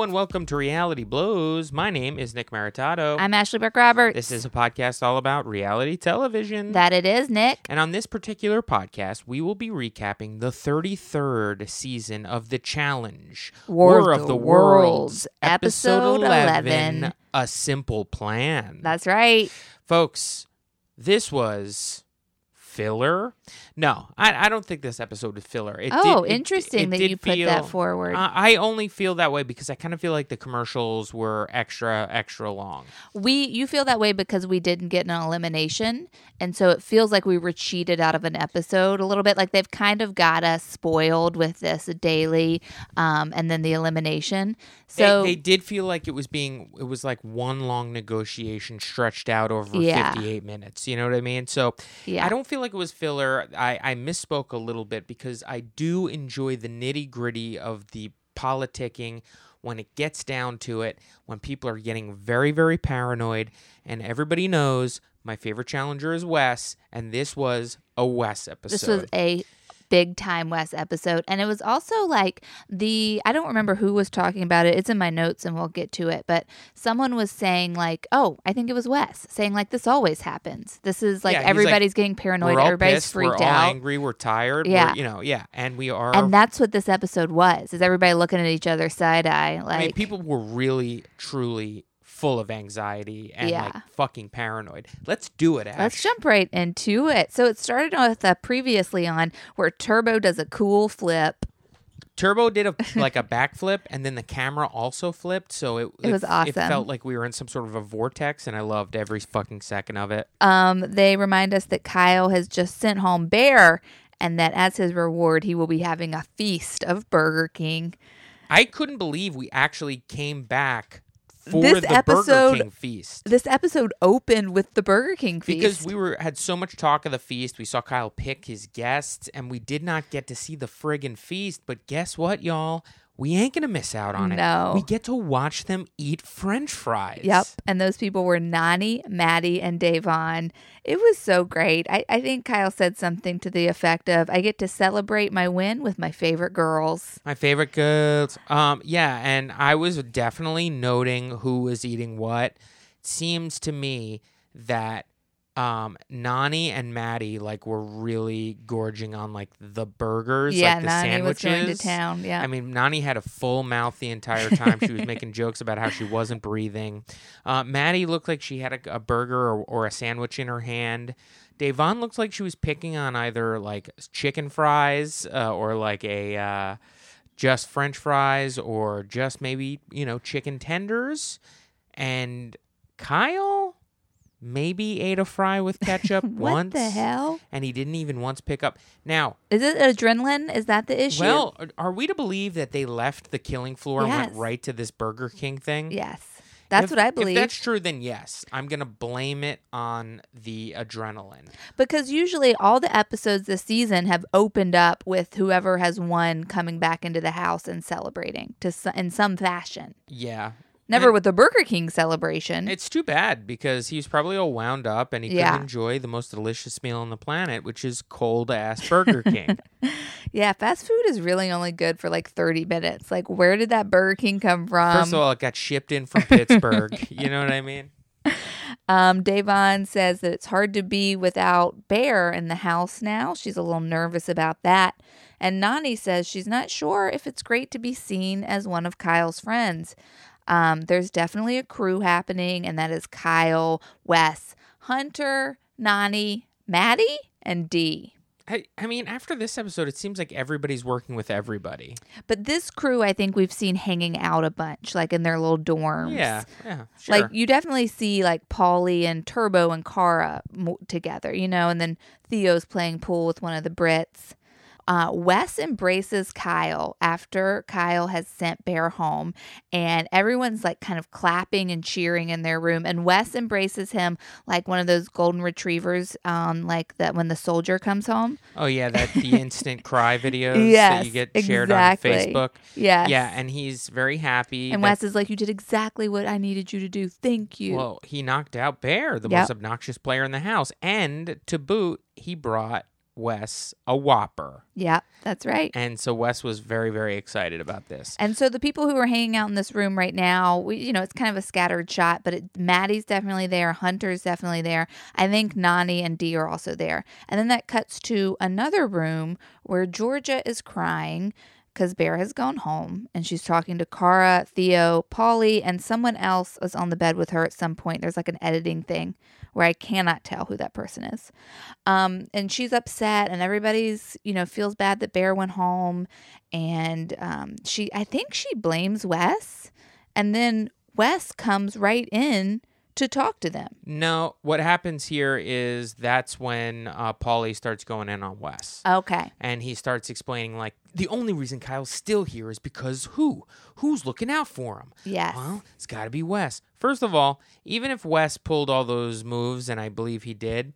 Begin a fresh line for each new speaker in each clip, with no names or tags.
Hello and welcome to Reality Blows. My name is Nick Maritato.
I'm Ashley Burke Roberts.
This is a podcast all about reality television.
that it is, Nick.
and on this particular podcast, we will be recapping the 33rd season of The Challenge
War of the Worlds, episode 11,
A Simple Plan.
That's right.
Folks, this was filler. No, I, I don't think this episode is filler. It
oh,
did-
interesting
it
that
did
you put
feel-
that forward.
I I only feel that way because I kind of feel like the commercials were extra, extra long.
we you feel that way because we didn't get an elimination, and so it feels like we were cheated out of an episode a little bit. Like they've kind of got us spoiled with this daily, um, and then the elimination.
They-
So
they, did feel like it was being, it was like one long negotiation stretched out over
Yeah.
58 minutes. You know what I mean? So
yeah,
I don't feel like it was filler. I, I misspoke a little bit because I do enjoy the nitty gritty of the politicking when it gets down to it, when people are getting very, very paranoid, and everybody knows my favorite challenger is Wes, and this was a Wes episode.
this was a big time Wes episode. And it was also like the I don't remember who was talking about it. It's in my notes and we'll get to it. But someone was saying like, Oh, I think it was Wes saying like this always happens. This is like
Yeah, he's like,
everybody's getting paranoid,
we're
everybody's
pissed,
freaked
we're all
out.
angry, we're tired,
Yeah.
we're, you know, yeah, and we are.
And that's what this episode was, is everybody looking at each other side eye. Like
I mean, people were really, truly full of anxiety and
Yeah.
like fucking paranoid. Let's do it, Ash.
Let's jump right into it. So it started with uh, previously on where Turbo does a cool flip.
Turbo did a like a backflip, and then the camera also flipped, so it
It was awesome.
It felt like we were in some sort of a vortex, and I loved every fucking second of it.
Um, they remind us that Kyle has just sent home Bear, and that as his reward, he will be having a feast of Burger King.
I couldn't believe we actually came back
This
the
episode-
Burger King feast.
This episode opened with the Burger King feast.
Because we were had so much talk of the feast, we saw Kyle pick his guests, and we did not get to see the friggin' feast. But guess what, y'all? We ain't gonna miss out on it. No. We get to watch them eat French fries.
Yep. And those people were Nani, Maddie, and Davon. It was so great. I, I think Kyle said something to the effect of I get to celebrate my win with my favorite girls.
My favorite girls. Um, yeah, and I was definitely noting who was eating what. It seems to me that um Nani and Maddie like were really gorging on like the burgers,
yeah,
like the
Nani was
sandwiches.
going to town. Yeah.
I mean, Nani had a full mouth the entire time. She was making jokes about how she wasn't breathing. Uh, Maddie looked like she had a, a burger or, or a sandwich in her hand. Davon looks like she was picking on either like chicken fries uh, or like a uh, just French fries or just maybe you know chicken tenders. And Kyle maybe ate a fry with ketchup once.
what
once,
the hell?
and he didn't even once pick up. Now
Is it adrenaline? Is that the issue?
well, are- we to believe that they left the killing floor and went right to this Burger King thing?
yes. That's
If-
what I believe.
If that's true, then yes, I'm gonna blame it on the adrenaline.
Because usually all the episodes this season have opened up with whoever has won coming back into the house and celebrating to in some fashion.
Yeah,
Never
And
with the Burger King celebration.
It's too bad because he's probably all wound up and he
Yeah.
couldn't enjoy the most delicious meal on the planet, which is cold ass Burger King.
yeah, fast food is really only good for like 30 minutes. Like, where did that Burger King come from?
First of all, it got shipped in from Pittsburgh. you know what I mean?
Um, Davon says that it's hard to be without Bear in the house now. She's a little nervous about that. And Nani says she's not sure if it's great to be seen as one of Kyle's friends. Um, there's definitely a crew happening, and that is Kyle, Wes, Hunter, Nani, Maddie, and Dee.
I, I mean, after this episode, it seems like everybody's working with everybody.
But this crew, I think we've seen hanging out a bunch, like in their little dorms.
Yeah, yeah, sure.
Like you definitely see like Paulie and Turbo and Cara mo- together, you know, and then Theo's playing pool with one of the Brits. Uh, Wes embraces Kyle after Kyle has sent Bear home, and everyone's like kind of clapping and cheering in their room. And Wes embraces him like one of those golden retrievers, um, like that when the soldier comes home.
oh yeah, that the instant cry videos that you get shared
exactly.
on Facebook.
Yes.
Yeah, and he's very happy.
And Wes is like, "You did exactly what I needed you to do. Thank you."
Well, he knocked out Bear, the
Yep.
most obnoxious player in the house, and to boot, he brought Wes a Whopper.
Yeah, that's right.
And so Wes was very, very excited about this.
And so the people who are hanging out in this room right now, we, you know, it's kind of a scattered shot, but it, Maddie's definitely there. Hunter's definitely there. I think Nani and Dee are also there. And then that cuts to another room where Georgia is crying because Bear has gone home and she's talking to Cara, Theo, Polly, and someone else was on the bed with her at some point. There's like an editing thing where I cannot tell who that person is. Um, and she's upset, and everybody's, you know, feels bad that Bear went home. And um, she, I think she blames Wes. And then Wes comes right in to talk to them.
No, what happens here is that's when uh, Paulie starts going in on Wes.
Okay.
and he starts explaining like the only reason Kyle's still here is because who? Who's looking out for him?
Yes.
Well, it's got to be Wes. First of all, even if Wes pulled all those moves, and I believe he did,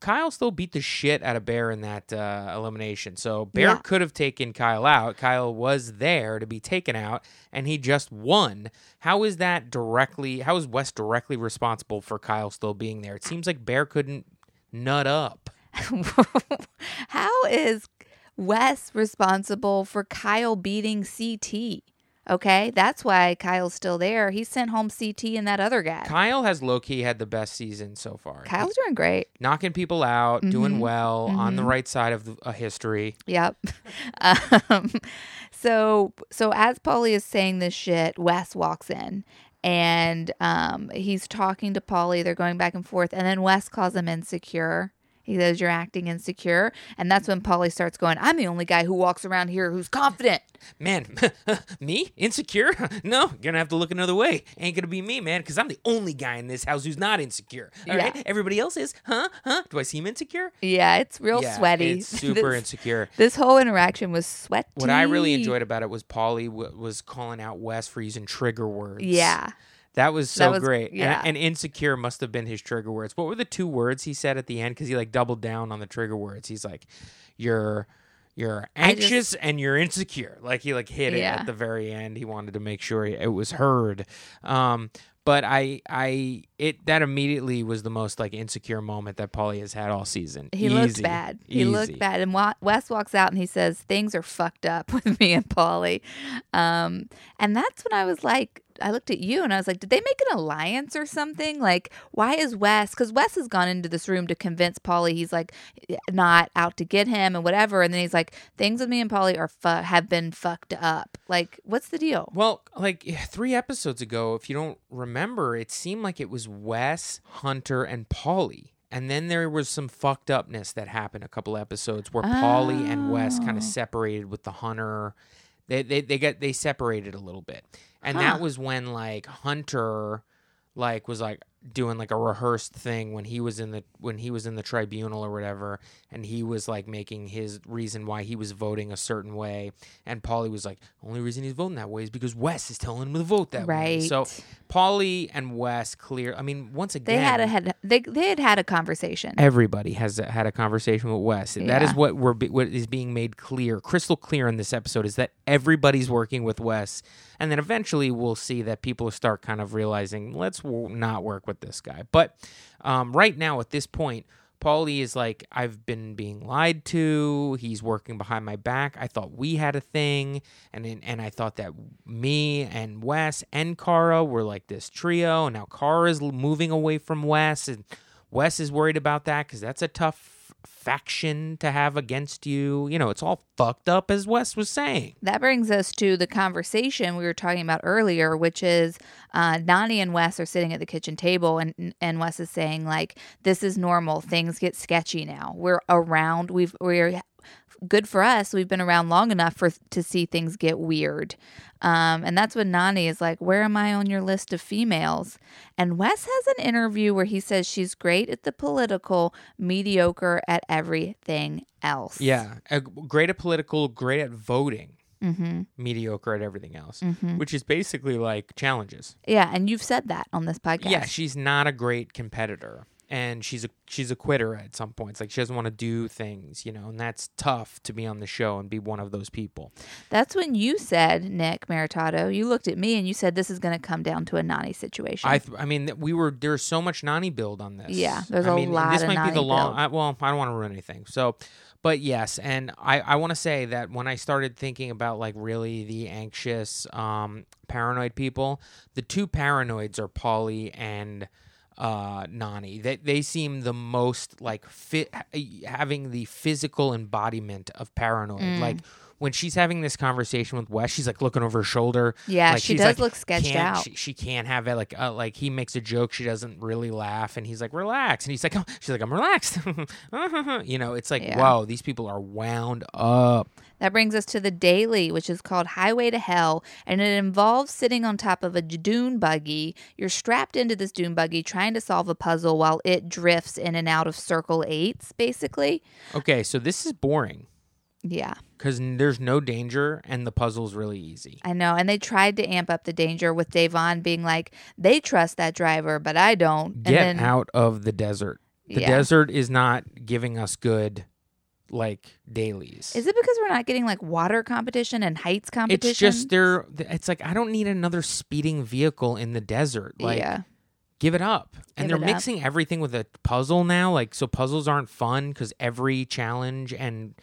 Kyle still beat the shit out of Bear in that uh, elimination. So Bear
Yeah.
could have taken Kyle out. Kyle was there to be taken out, and he just won. How is that directly? How is Wes directly responsible for Kyle still being there? It seems like Bear couldn't nut up.
How is Wes responsible for Kyle beating CT? Okay, that's why Kyle's still there. He sent home CT and that other guy.
Kyle has low key had the best season so far.
Kyle's doing great.
knocking people out,
Mm-hmm.
doing well on the right side of the, a history.
Yep. Um, so so as Paulie is saying this shit, Wes walks in and um, he's talking to Paulie. They're going back and forth, and then Wes calls him insecure. He says you're acting insecure, and that's when Paulie starts going. I'm the only guy who walks around here who's confident.
Man, me insecure? No, you're gonna have to look another way. Ain't gonna be me, man, because I'm the only guy in this house who's not insecure. All right,
Yeah.
everybody else is, huh? Huh? Do I seem insecure?
Yeah, it's real
yeah,
sweaty.
It's super
This-
insecure.
This whole interaction was sweaty.
What I really enjoyed about it was Paulie w- was calling out Wes for using trigger words.
Yeah.
That was so
was-
great.
yeah.
And, and insecure must have been his trigger words. What were the two words he said at the end? Because he like doubled down on the trigger words. He's like, "You're, you're
I just-
anxious and you're insecure." Like he like hit it at the very end. He wanted to make sure it was heard. Um, but I, I, it that immediately was the most like insecure moment that Paulie has had all season.
He looked
Easy.
bad. He
Easy.
looked bad. And Wa- Wes walks out and he says, Things are fucked up with me and Paulie. Um, and that's when I was like, I looked at you and I was like, did they make an alliance or something? Like, why is Wes? Because Wes has gone into this room to convince Paulie he's like not out to get him and whatever. And then he's like, things with me and Paulie are fu- have been fucked up. Like, what's the deal?
Well, like three episodes ago, if you don't remember, it seemed like it was Wes, Hunter, and Paulie. And then there was some fucked upness that happened a couple episodes where Paulie and Wes kind
Oh.
of separated with the Hunter. They they they got they separated a little bit. And
Huh.
that was when like Hunter like was like doing like a rehearsed thing when he was in the when he was in the tribunal or whatever and he was like making his reason why he was voting a certain way and Paulie was like only reason he's voting that way is because Wes is telling him to vote that way. So
Right.
Paulie and Wes clear I mean once again
They had a had they they had had a conversation.
everybody has had a conversation with Wes. That is what we're what is being made clear, crystal clear in this episode is that everybody's working with Wes, and then eventually we'll see that people start kind of realizing let's not work with this guy. But um, right now at this point. Paulie is like, I've been being lied to. He's working behind my back. I thought we had a thing, and and I thought that me and Wes and Cara were like this trio, and now Cara is moving away from Wes, and Wes is worried about that because that's a tough faction to have against you. You know, it's all fucked up, as Wes was saying.
That brings us to the conversation we were talking about earlier, which is uh, Nani and Wes are sitting at the kitchen table, and and Wes is saying like, "This is normal. Things get sketchy now. We're around. We've we're good for us. We've been around long enough for to see things get weird." Um, and that's when Nani is like, "Where am I on your list of females?" And Wes has an interview where he says she's great at the political, mediocre at everything else.
Yeah, a, great at political, great at voting,
Mm-hmm.
mediocre at everything else,
Mm-hmm.
which is basically like challenges.
Yeah, and you've said that on this podcast.
Yeah, she's not a great competitor. And she's a she's a quitter at some points. Like she doesn't want to do things, you know, and that's tough to be on the show and be one of those people.
That's when you said, Nick Maritato, you looked at me and you said this is going to come down to a Nani situation.
I th- I mean we were there's so much Nani build on this.
Yeah, there's
I
a
mean,
lot
This
of
might be the long. I, well, I don't want to ruin anything. So, but yes, and I I want to say that when I started thinking about like really the anxious, um, paranoid people, the two paranoids are Paulie and uh Nani. They they seem the most like fit having the physical embodiment of paranoid.
Mm.
Like when she's having this conversation with Wes, she's like looking over her shoulder.
yeah,
like,
she does
like,
look sketched out.
She, she can't have it. Like, uh, like he makes a joke, she doesn't really laugh, and he's like, "Relax," and he's like, oh, "She's like, I'm relaxed." you know, it's like,
Yeah.
whoa, these people are wound up.
That brings us to the daily, which is called Highway to Hell, and it involves sitting on top of a dune buggy. You're strapped into this dune buggy trying to solve a puzzle while it drifts in and out of circle eights, basically.
Okay, so this is boring
Yeah,
because there's no danger and the puzzle's really easy.
I know. And they tried to amp up the danger with Davon being like, they trust that driver, but I don't. And
Get
then,
out of the desert. The
Yeah.
desert is not giving us good like dailies.
Is it because we're not getting like water competition and heights competition?
it's just they're. It's like I don't need another speeding vehicle in the desert. Like
yeah.
give it up. And
Give
they're
it up.
mixing everything with a puzzle now. Like, so puzzles aren't fun because every challenge and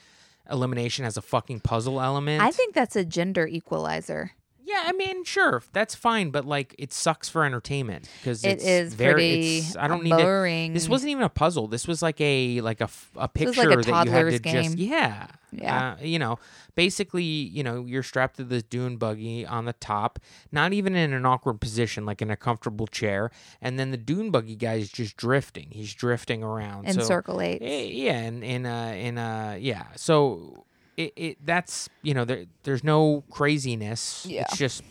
elimination has a fucking puzzle element.
I think that's a gender equalizer.
Yeah, I mean, sure, that's fine, but like, it sucks for entertainment because
It
it's
is
very. It's, I don't need
boring.
This wasn't even a puzzle. This was like a like a, a picture
like a
that you had to just
game.
yeah
Yeah.
Uh, you know basically you know you're strapped to this dune buggy on the top, not even in an awkward position like in a comfortable chair, and then the dune buggy guy is just drifting. He's drifting around
and
so,
circle eights.
Eh, Yeah, in in uh in uh yeah. So it, it that's you know there there's no craziness.
Yeah.
It's just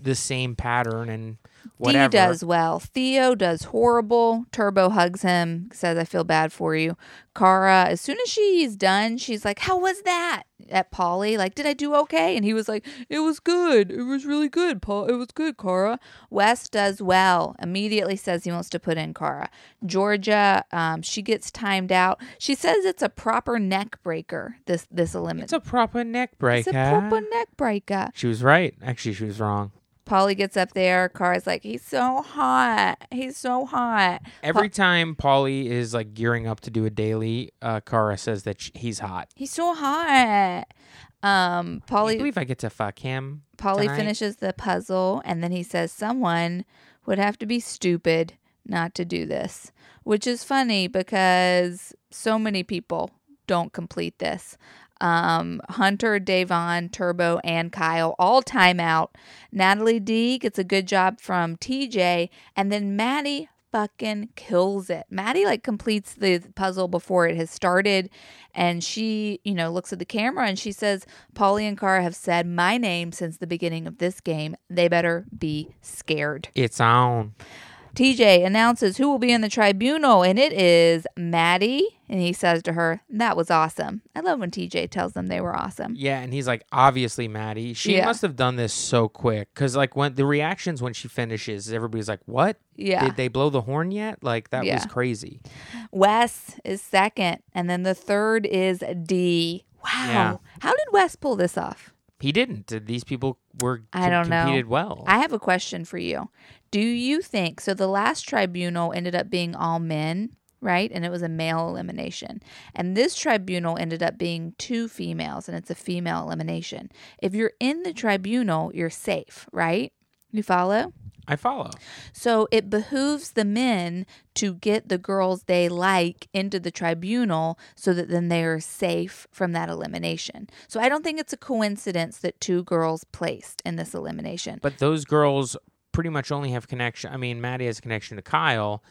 the same pattern and whatever.
Dee does well. Theo does horrible. Turbo hugs him, says, I feel bad for you. Cara, as soon as she's done, she's like, How was that? At Paulie, like, did I do okay? And he was like, It was good. It was really good, Paul. It was good, Cara. Wes does well. Immediately says he wants to put in Cara. Georgia, um, she gets timed out. She says it's a proper neck breaker, this this elimination.
It's a proper neck breaker.
It's a proper neck breaker.
She was right. Actually, she was wrong.
Paulie gets up there. Cara's like, he's so hot. He's so hot.
Every time Paulie is like gearing up to do a daily, uh, Cara says that sh- he's hot.
He's so hot. Um,
I
Paulie
believe I get to fuck him.
Paulie
tonight.
finishes the puzzle, and then he says, "Someone would have to be stupid not to do this," which is funny because so many people don't complete this. Um, Hunter, Davon, Turbo, and Kyle all time out. Natalie D gets a good job from TJ, and then Maddie fucking kills it. Maddie like completes the puzzle before it has started, and she, you know, looks at the camera and she says, "Paulie and Cara have said my name since the beginning of this game. They better be scared."
It's on.
TJ announces who will be in the tribunal, and it is Maddie. And he says to her, That was awesome. I love when TJ tells them they were awesome.
Yeah, and he's like, obviously, Maddie. She
Yeah.
must have done this so quick because, like, when the reactions when she finishes, everybody's like, "What?
Yeah.
Did they blow the horn yet?" Like that was crazy.
Wes is second, and then the third is D. Wow.
Yeah.
How did Wes pull this off?
He didn't. These people were
I don't know.
competed well.
I have a question for you. Do you think so? The last tribunal ended up being all men, right? And it was a male elimination. And this tribunal ended up being two females, and it's a female elimination. If you're in the tribunal, you're safe, right? You follow?
I follow.
So it behooves the men to get the girls they like into the tribunal so that then they are safe from that elimination. So I don't think it's a coincidence that two girls placed in this elimination.
But those girls pretty much only have connection. I mean, Maddie has a connection to Kyle,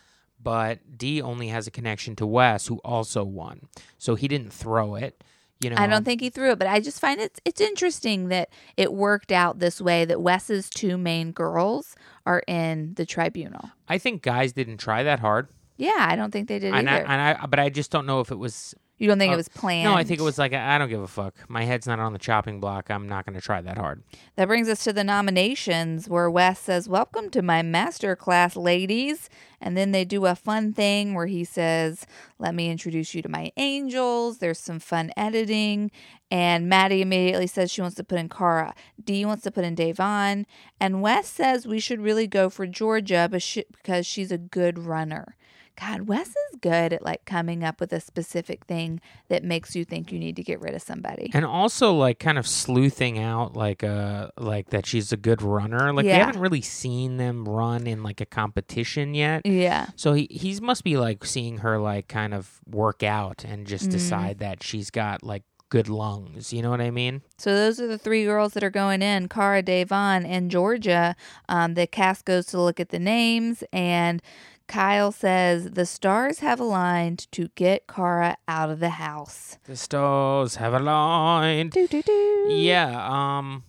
but D only has a connection to Wes, who also won. So he didn't throw it. You know,
I don't think he threw it, but I just find it it's interesting that it worked out this way that Wes's two main girls are in the tribunal.
I think guys didn't try that hard.
Yeah, I don't think they did
And I,
either.
and I, but I just don't know if it was.
you don't think
uh,
it was planned?
No, I think it was like I don't give a fuck. My head's not on the chopping block. I'm not going to try that hard.
That brings us to the nominations where Wes says, Welcome to my master class, ladies. And then they do a fun thing where he says, Let me introduce you to my angels. There's some fun editing. And Maddie immediately says she wants to put in Cara. Dee wants to put in Davon. And Wes says we should really go for Georgia because she's a good runner. God, Wes is good at like coming up with a specific thing that makes you think you need to get rid of somebody.
And also like kind of sleuthing out like uh like that she's a good runner. Like
Yeah.
we haven't really seen them run in like a competition yet.
Yeah.
So he he's must be like seeing her like kind of work out and just
Mhm.
decide that she's got like good lungs. You know what I mean?
So those are the three girls that are going in: Cara, Davon, and Georgia. Um, the cast goes to look at the names, and Kyle says the stars have aligned to get Cara out of the house.
The stars have aligned.
Do do do.
Yeah, um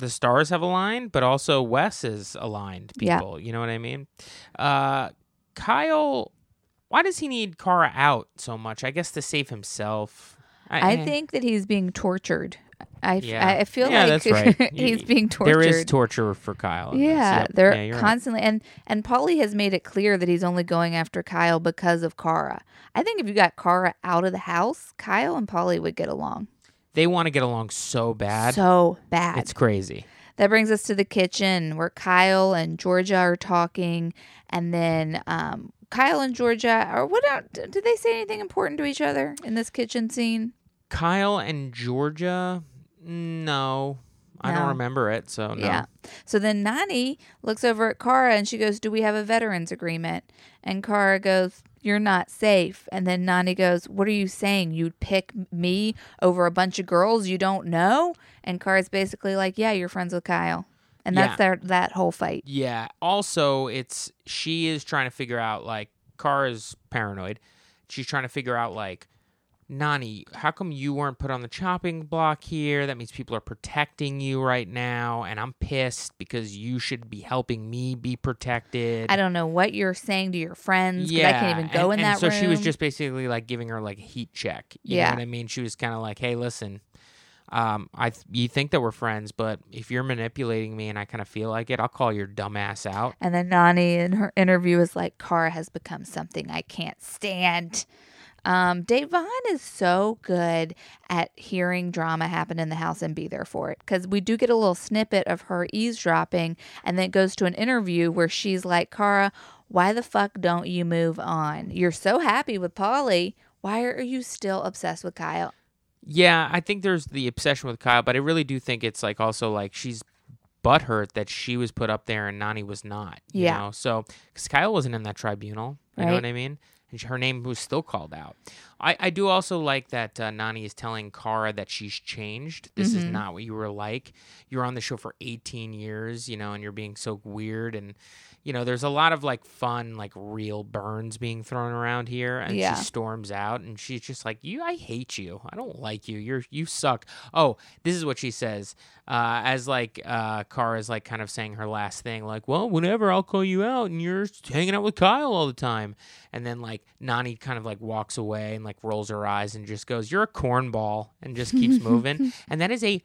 the stars have aligned, but also Wes is aligned
Yeah.
people. You know what I mean? Uh Kyle why does he need Cara out so much? I guess to save himself.
I think that he's being tortured. I,
Yeah.
I feel
Yeah,
like
right.
he's being tortured.
there is torture for Kyle.
Yeah,
Yep.
they're
Yeah, you're right.
constantly and and Paulie has made it clear that he's only going after Kyle because of Cara. I think if you got Cara out of the house, Kyle and Paulie would get along
They want to get along so bad.
so bad.
it's crazy.
That brings us to the kitchen where Kyle and Georgia are talking, and then um, Kyle and Georgia are what? Did they say anything important to each other in this kitchen scene?
Kyle and Georgia, no. I don't remember it, so no.
Yeah. So then Nani looks over at Cara and she goes, "Do we have a veterans agreement?" And Cara goes, "You're not safe." And then Nani goes, "What are you saying? You'd pick me over a bunch of girls you don't know?" And Cara's basically like, "Yeah, you're friends with Kyle." And that's
Yeah.
their that whole fight.
Yeah. Also, it's she is trying to figure out like Cara's paranoid. She's trying to figure out like Nani, how come you weren't put on the chopping block here? That means people are protecting you right now, and I'm pissed because you should be helping me be protected.
I don't know what you're saying to your friends because I can't even go
and,
in
and
that
so
room.
she was just basically like giving her like a heat check. You
Yeah.
know what I mean? She was kind of like, "Hey, listen, um, I th- you think that we're friends, but if you're manipulating me and I kind of feel like it, I'll call your dumbass out."
and then Nani in her interview is like, Cara has become something I can't stand. Um, Davon is so good at hearing drama happen in the house and be there for it because we do get a little snippet of her eavesdropping, and then it goes to an interview where she's like, Cara, why the fuck don't you move on? You're so happy with Paulie. Why are you still obsessed with Kyle?
Yeah, I think there's the obsession with Kyle, but I really do think it's like also like she's butthurt that she was put up there and Nani was not. You
Yeah.
Know? So, because Kyle wasn't in that tribunal. You know what I mean? Her name was still called out. I, I do also like that uh, Nani is telling Cara that she's changed. This is
Mhm.
not what you were like. You're on the show for 18 years, you know, and you're being so weird. And, you know, there's a lot of like fun, like real burns being thrown around here. And
Yeah.
she storms out and she's just like, You, I hate you. I don't like you. You're, you suck. Oh, this is what she says. Uh, as like uh, Cara's like kind of saying her last thing, like, Well, whenever I'll call you out and you're hanging out with Kyle all the time. And then like Nani kind of like walks away and like rolls her eyes and just goes, You're a cornball and just keeps moving. And that is a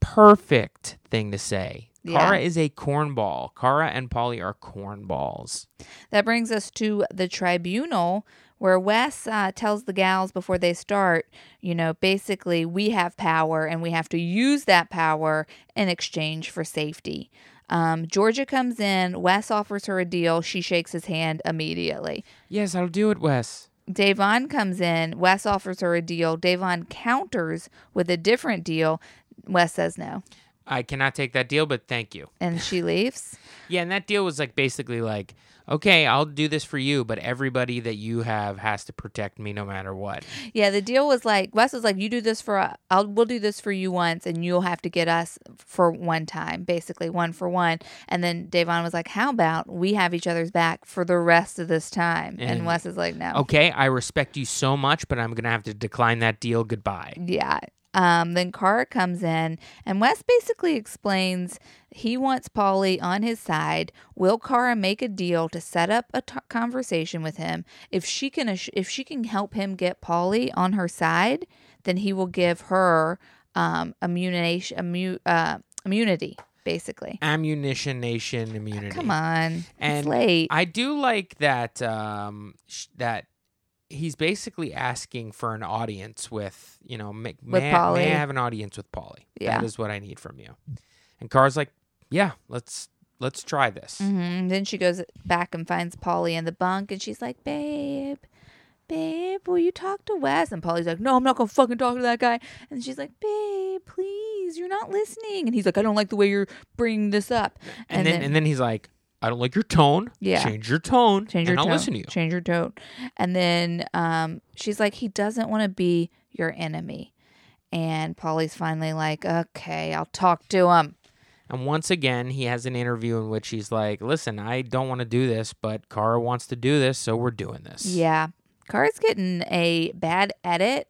perfect thing to say.
Yeah.
Cara is a cornball. Cara and Paulie are cornballs.
That brings us to the tribunal where Wes uh, tells the gals before they start, you know, basically, we have power and we have to use that power in exchange for safety. Um, Georgia comes in, Wes offers her a deal. She shakes his hand immediately.
Yes, I'll do it, Wes.
Davon comes in, Wes offers her a deal. Davon counters with a different deal. Wes says no,
I cannot take that deal, but thank you.
and she leaves.
Yeah, and that deal was like basically like, okay, I'll do this for you, but everybody that you have has to protect me no matter what.
Yeah, the deal was like Wes was like, "You do this for uh, I'll we'll do this for you once, and you'll have to get us for one time, basically one for one." And then Davon was like, "How about we have each other's back for the rest of this time?" And,
And-
Wes is like, "No."
Okay, I respect you so much, but I'm gonna have to decline that deal. Goodbye.
Yeah. Um, then Cara comes in, and Wes basically explains he wants Paulie on his side. Will Kara make a deal to set up a t- conversation with him? If she can, if she can help him get Paulie on her side, then he will give her um, immunity. Immu- uh, immunity. basically.
ammunition nation immunity.
Come on,
And
it's late.
I do like that um, sh- that he's basically asking for an audience with you know may,
With
may, I- may I have an audience with Paulie?
Yeah.
that is what I need from you. And Car's like, yeah, let's let's try this.
hmm Then she goes back and finds Paulie in the bunk, and she's like, "Babe, babe, will you talk to Wes?" And Paulie's like, "No, I'm not gonna fucking talk to that guy." And she's like, "Babe, please, you're not listening." And he's like, "I don't like the way you're bringing this up."
And,
And
then,
then-
and then he's like, I don't like your tone.
Yeah.
change your tone.
Change your
and I'll
tone.
listen to you.
Change your tone. And then um, she's like, he doesn't want to be your enemy. And Paulie's finally like, okay, I'll talk to him.
And once again, he has an interview in which he's like, "Listen, I don't want to do this, but Cara wants to do this, so we're doing this."
Yeah. Cara's getting a bad edit,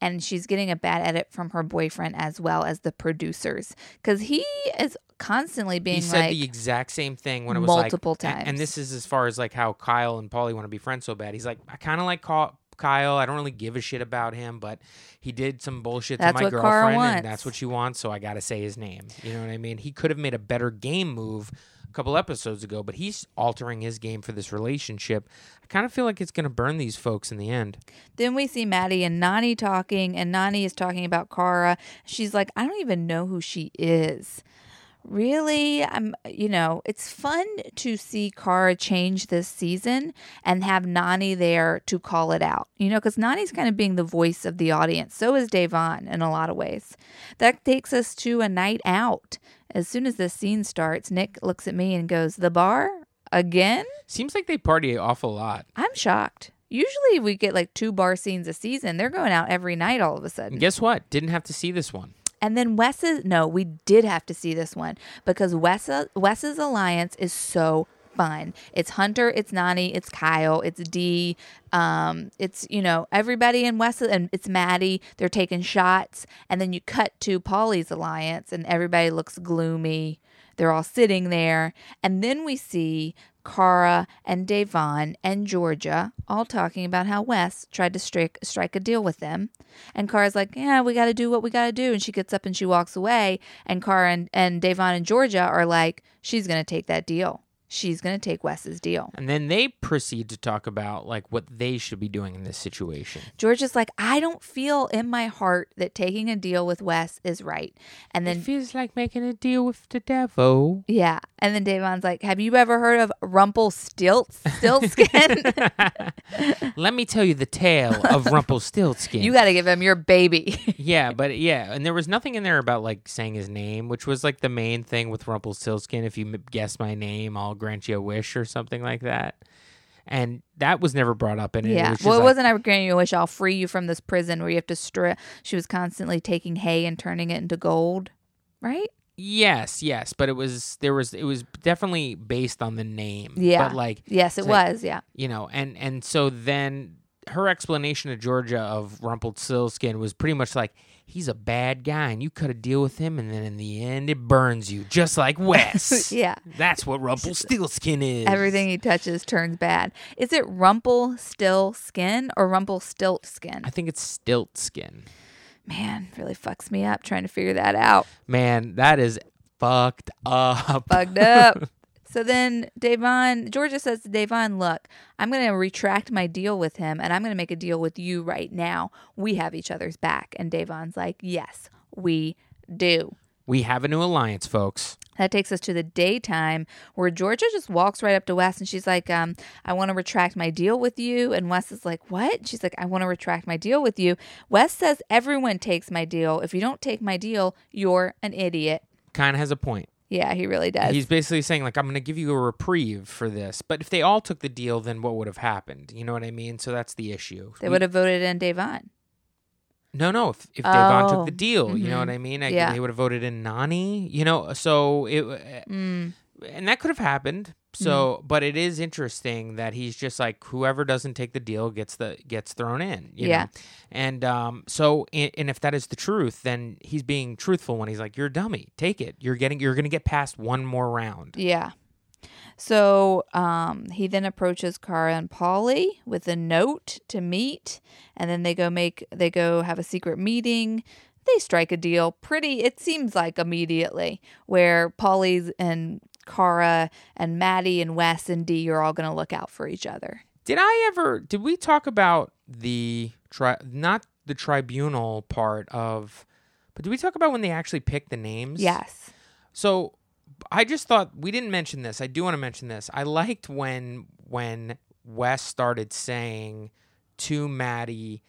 and she's getting a bad edit from her boyfriend as well as the producers. Because he is constantly being
he said
like,
the exact same thing when it was
multiple
like, and- And this is as far as like how Kyle and Paulie want to be friends so bad. He's like, I kind of like Kyle. I don't really give a shit about him, but he did some bullshit
That's
to my girlfriend, and that's what she wants. So I got to say his name. You know what I mean? He could have made a better game move a couple episodes ago, but he's altering his game for this relationship. I kind of feel like it's going to burn these folks in the end.
Then we see Maddie and Nani talking, and Nani is talking about Kara. She's like, I don't even know who she is. Really, I'm, you know, it's fun to see Cara change this season and have Nani there to call it out, you know, because Nani's kind of being the voice of the audience. So is Devon in a lot of ways. That takes us to a night out. As soon as this scene starts, Nick looks at me and goes, The bar? Again?
Seems like they party an awful lot.
I'm shocked. Usually we get like two bar scenes a season. They're going out every night all of a sudden.
And guess what? Didn't have to see this one.
And then Wes's no, we did have to see this one because Wes Wes's alliance is so fun. It's Hunter, it's Nani, it's Kyle, it's Dee, um, it's you know everybody in Wes and it's Maddie. They're taking shots, and then you cut to Paulie's alliance, and everybody looks gloomy. They're all sitting there, and then we see Cara and Devon, and Georgia all talking about how Wes tried to strike strike a deal with them. And Cara's like, Yeah, we gotta do what we gotta do. And she gets up and she walks away. And Cara and, and Devon and Georgia are like, She's gonna take that deal. She's gonna take Wes's deal.
And then they proceed to talk about like what they should be doing in this situation.
George is like, I don't feel in my heart that taking a deal with Wes is right. And then
it feels like making a deal with the devil.
yeah. And then Davon's like, Have you ever heard of Rumpelstiltskin?
Let me tell you the tale of Rumpelstiltskin.
you gotta give him your baby.
yeah, but yeah, and there was nothing in there about like saying his name, which was like the main thing with Rumpelstiltskin. If you guess my name, I'll grant you a wish or something like that. And that was never brought up in it.
Yeah.
just
well, it
like-
wasn't I granting you a wish. I'll free you from this prison where you have to strip. She was constantly taking hay and turning it into gold, right?
Yes, yes, but it was there was it was definitely based on the name.
Yeah.
but like
Yes, it
like-
was. Yeah.
you know, and and so then her explanation to Georgia of Rumpelstiltskin was pretty much like he's a bad guy and you cut a deal with him and then in the end it burns you just like Wes.
Yeah.
That's what Rumpelstiltskin is.
Everything he touches turns bad. Is it Rumple still skin or Rumple stilt skin?
I think it's Stiltskin.
Man, really fucks me up trying to figure that out.
Man, that is fucked up.
Fucked up. So then Davon, Georgia says to Davon, look, I'm going to retract my deal with him and I'm going to make a deal with you right now. We have each other's back. And Davon's like, yes, we do.
We have a new alliance, folks.
That takes us to the daytime where Georgia just walks right up to Wes and she's like, um, I want to retract my deal with you. And Wes is like, What? She's like, I want to retract my deal with you. Wes says, Everyone takes my deal. If you don't take my deal, you're an idiot.
Kind of has a point.
Yeah, he really does.
He's basically saying like I'm going to give you a reprieve for this. But if they all took the deal, then what would have happened? You know what I mean? So that's the issue.
they
We-
would have voted in Davon.
No, no. If, if Devon
Oh,
took the deal, you know
mhm.
what I mean? I,
Yeah.
They would have voted in Nani, you know? So it,
Mm.
and that could have happened. So, but it is interesting that he's just like whoever doesn't take the deal gets the gets thrown in. You
Yeah.
Know? And um, so, and, and if that is the truth, then he's being truthful when he's like, "You're a dummy. Take it. You're getting. You're going to get past one more round."
Yeah. So um, he then approaches Cara and Paulie with a note to meet, and then they go make they go have a secret meeting. they strike a deal pretty, it seems like immediately, where Paulie's and Cara and Maddie and Wes and Dee are all going to look out for each other.
Did I ever? Did we talk about the tri- not the tribunal part of, but did we talk about when they actually picked the names?
Yes.
So I just thought we didn't mention this. I do want to mention this. I liked when when Wes started saying to Maddie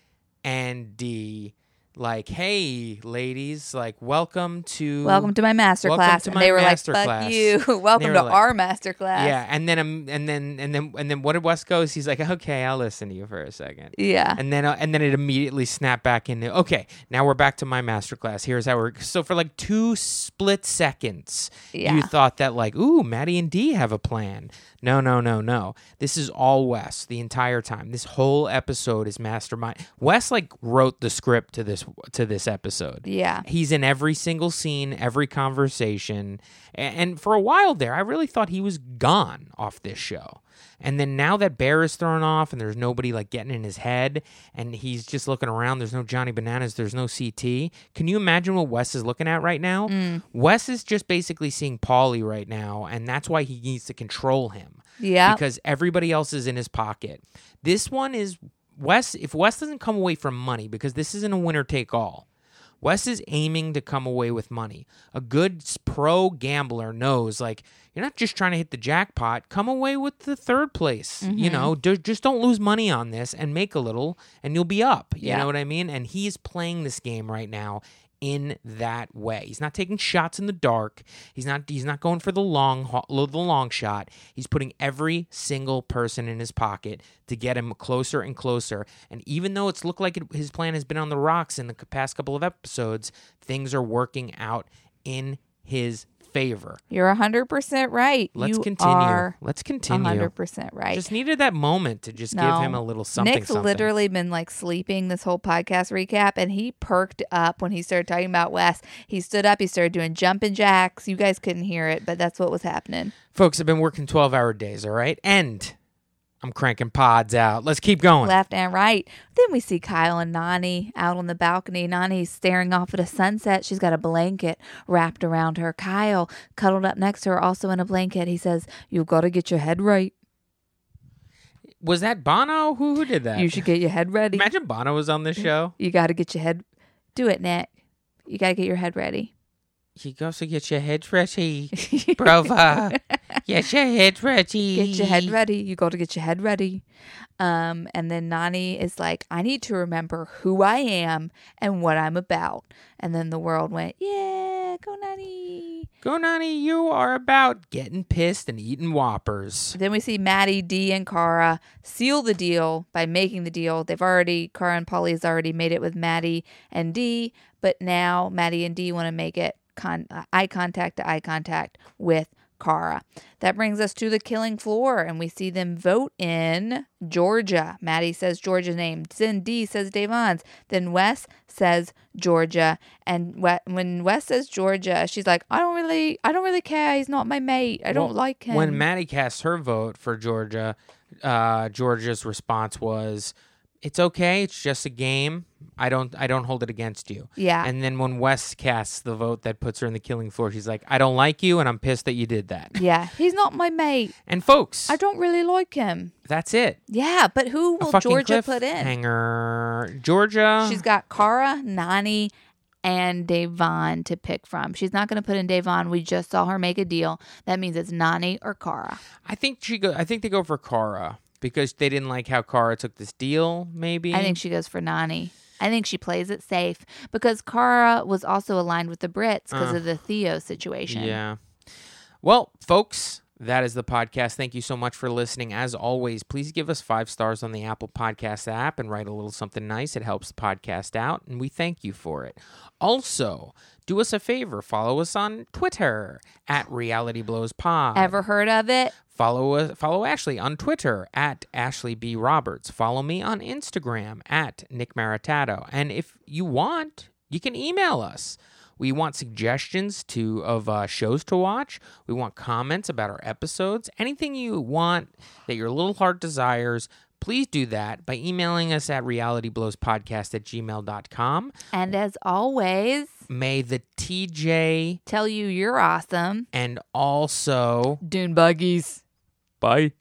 and Dee, like, "Hey, ladies, like, welcome to
Welcome to my master class. and they were
master
like,
class.
fuck you. Welcome to
like-
our master class.
yeah." And then um, and then and then and then what did Wes goes? He's like, "Okay, I'll listen to you for a second.
Yeah.
And then uh, and then it immediately snapped back into okay. Now we're back to my masterclass. Here's how we're so for like two split seconds,
Yeah.
you thought that like ooh Maddie and Dee have a plan. No, no, no, no. This is all Wes the entire time. This whole episode is mastermind. Wes like wrote the script to this to this episode.
Yeah.
He's in every single scene, every conversation. And for a while there, I really thought he was gone off this show. And then now that Bear is thrown off and there's nobody like getting in his head and he's just looking around, there's no Johnny Bananas, there's no CT. Can you imagine what Wes is looking at right now? Mm. Wes is just basically seeing Paulie right now, and that's why he needs to control him
Yeah.
because everybody else is in his pocket. This one is Wes. If Wes doesn't come away from money, because this isn't a winner take all, Wes is aiming to come away with money. A good pro gambler knows, like, you're not just trying to hit the jackpot. Come away with the third place. You mm-hmm. know, D- just don't lose money on this and make a little, and you'll be up. You
Yeah.
know what I mean? And he's playing this game right now in that way. He's not taking shots in the dark. He's not he's not going for the long ho- the long shot. He's putting every single person in his pocket to get him closer and closer. And even though it's looked like it, his plan has been on the rocks in the past couple of episodes, things are working out in his favor.
You're 100% right.
Let's
you
continue.
Are
Let's continue.
100% right.
Just needed that moment to just give him a little something.
Nick's
something.
literally been like sleeping this whole podcast recap, and he perked up when he started talking about Wes. He stood up, he started doing jumping jacks. You guys couldn't hear it, but that's what was happening.
Folks, I've been working 12 hour days, all right? And I'm cranking pods out. Let's keep going.
Left and right. Then we see Kyle and Nani out on the balcony. Nani's staring off at a sunset. She's got a blanket wrapped around her. Kyle, cuddled up next to her, also in a blanket. He says, You've got to get your head right.
Was that Bono? Who, who did that?
You should get your head ready.
Imagine Bono was on this show.
You got to get your head. Do it, Nick. You got to get your head ready.
You got to get your head ready, brother. Get your head ready.
Get your head ready. You got to get your head ready. Um, and then Nani is like, I need to remember who I am and what I'm about. And then the world went, Yeah, go Nani.
Go, Nani. You are about getting pissed and eating whoppers.
Then we see Maddie, Dee, and Cara seal the deal by making the deal. They've already, Cara and Paulie has already made it with Maddie and Dee, but now Maddie and Dee want to make it con- uh, eye contact to eye contact with Cara. That brings us to the killing floor, and we see them vote in Georgia. Maddie says Georgia's name. Dee says Davon's. Then Wes says Georgia. And when Wes says Georgia, she's like, I don't really, I don't really care. He's not my mate. I don't like him.
When Maddie casts her vote for Georgia, uh, Georgia's response was, "It's okay. It's just a game. I don't. I don't hold it against you."
yeah.
And then when Wes casts the vote that puts her in the killing floor, she's like, "I don't like you, and I'm pissed that you did that."
Yeah, he's not my mate.
And folks,
I don't really like him.
that's it.
Yeah, but who will Georgia put in?
Hanger. Georgia.
She's got Cara, Nani, and Davon to pick from. She's not going to put in Davon. We just saw her make a deal. That means it's Nani or Cara.
I think she go. I think they go for Cara because they didn't like how Cara took this deal. Maybe.
I think she goes for Nani. I think she plays it safe because Cara was also aligned with the Brits because
Uh,
of the Theo situation.
Yeah. Well, folks, that is the podcast. Thank you so much for listening. As always, please give us five stars on the Apple Podcast app and write a little something nice. It helps the podcast out, and we thank you for it. Also, do us a favor follow us on Twitter at Reality Blows Pod.
Ever heard of it?
Follow us, follow Ashley on Twitter at Ashley B Roberts. Follow me on Instagram at Nick Maritato. And if you want, you can email us. We want suggestions to of uh, shows to watch. We want comments about our episodes. Anything you want that your little heart desires, please do that by emailing us at realityblowspodcast at gmail.com.
And as always,
May the TJ
tell you you're awesome.
and also
Dune buggies.
bye.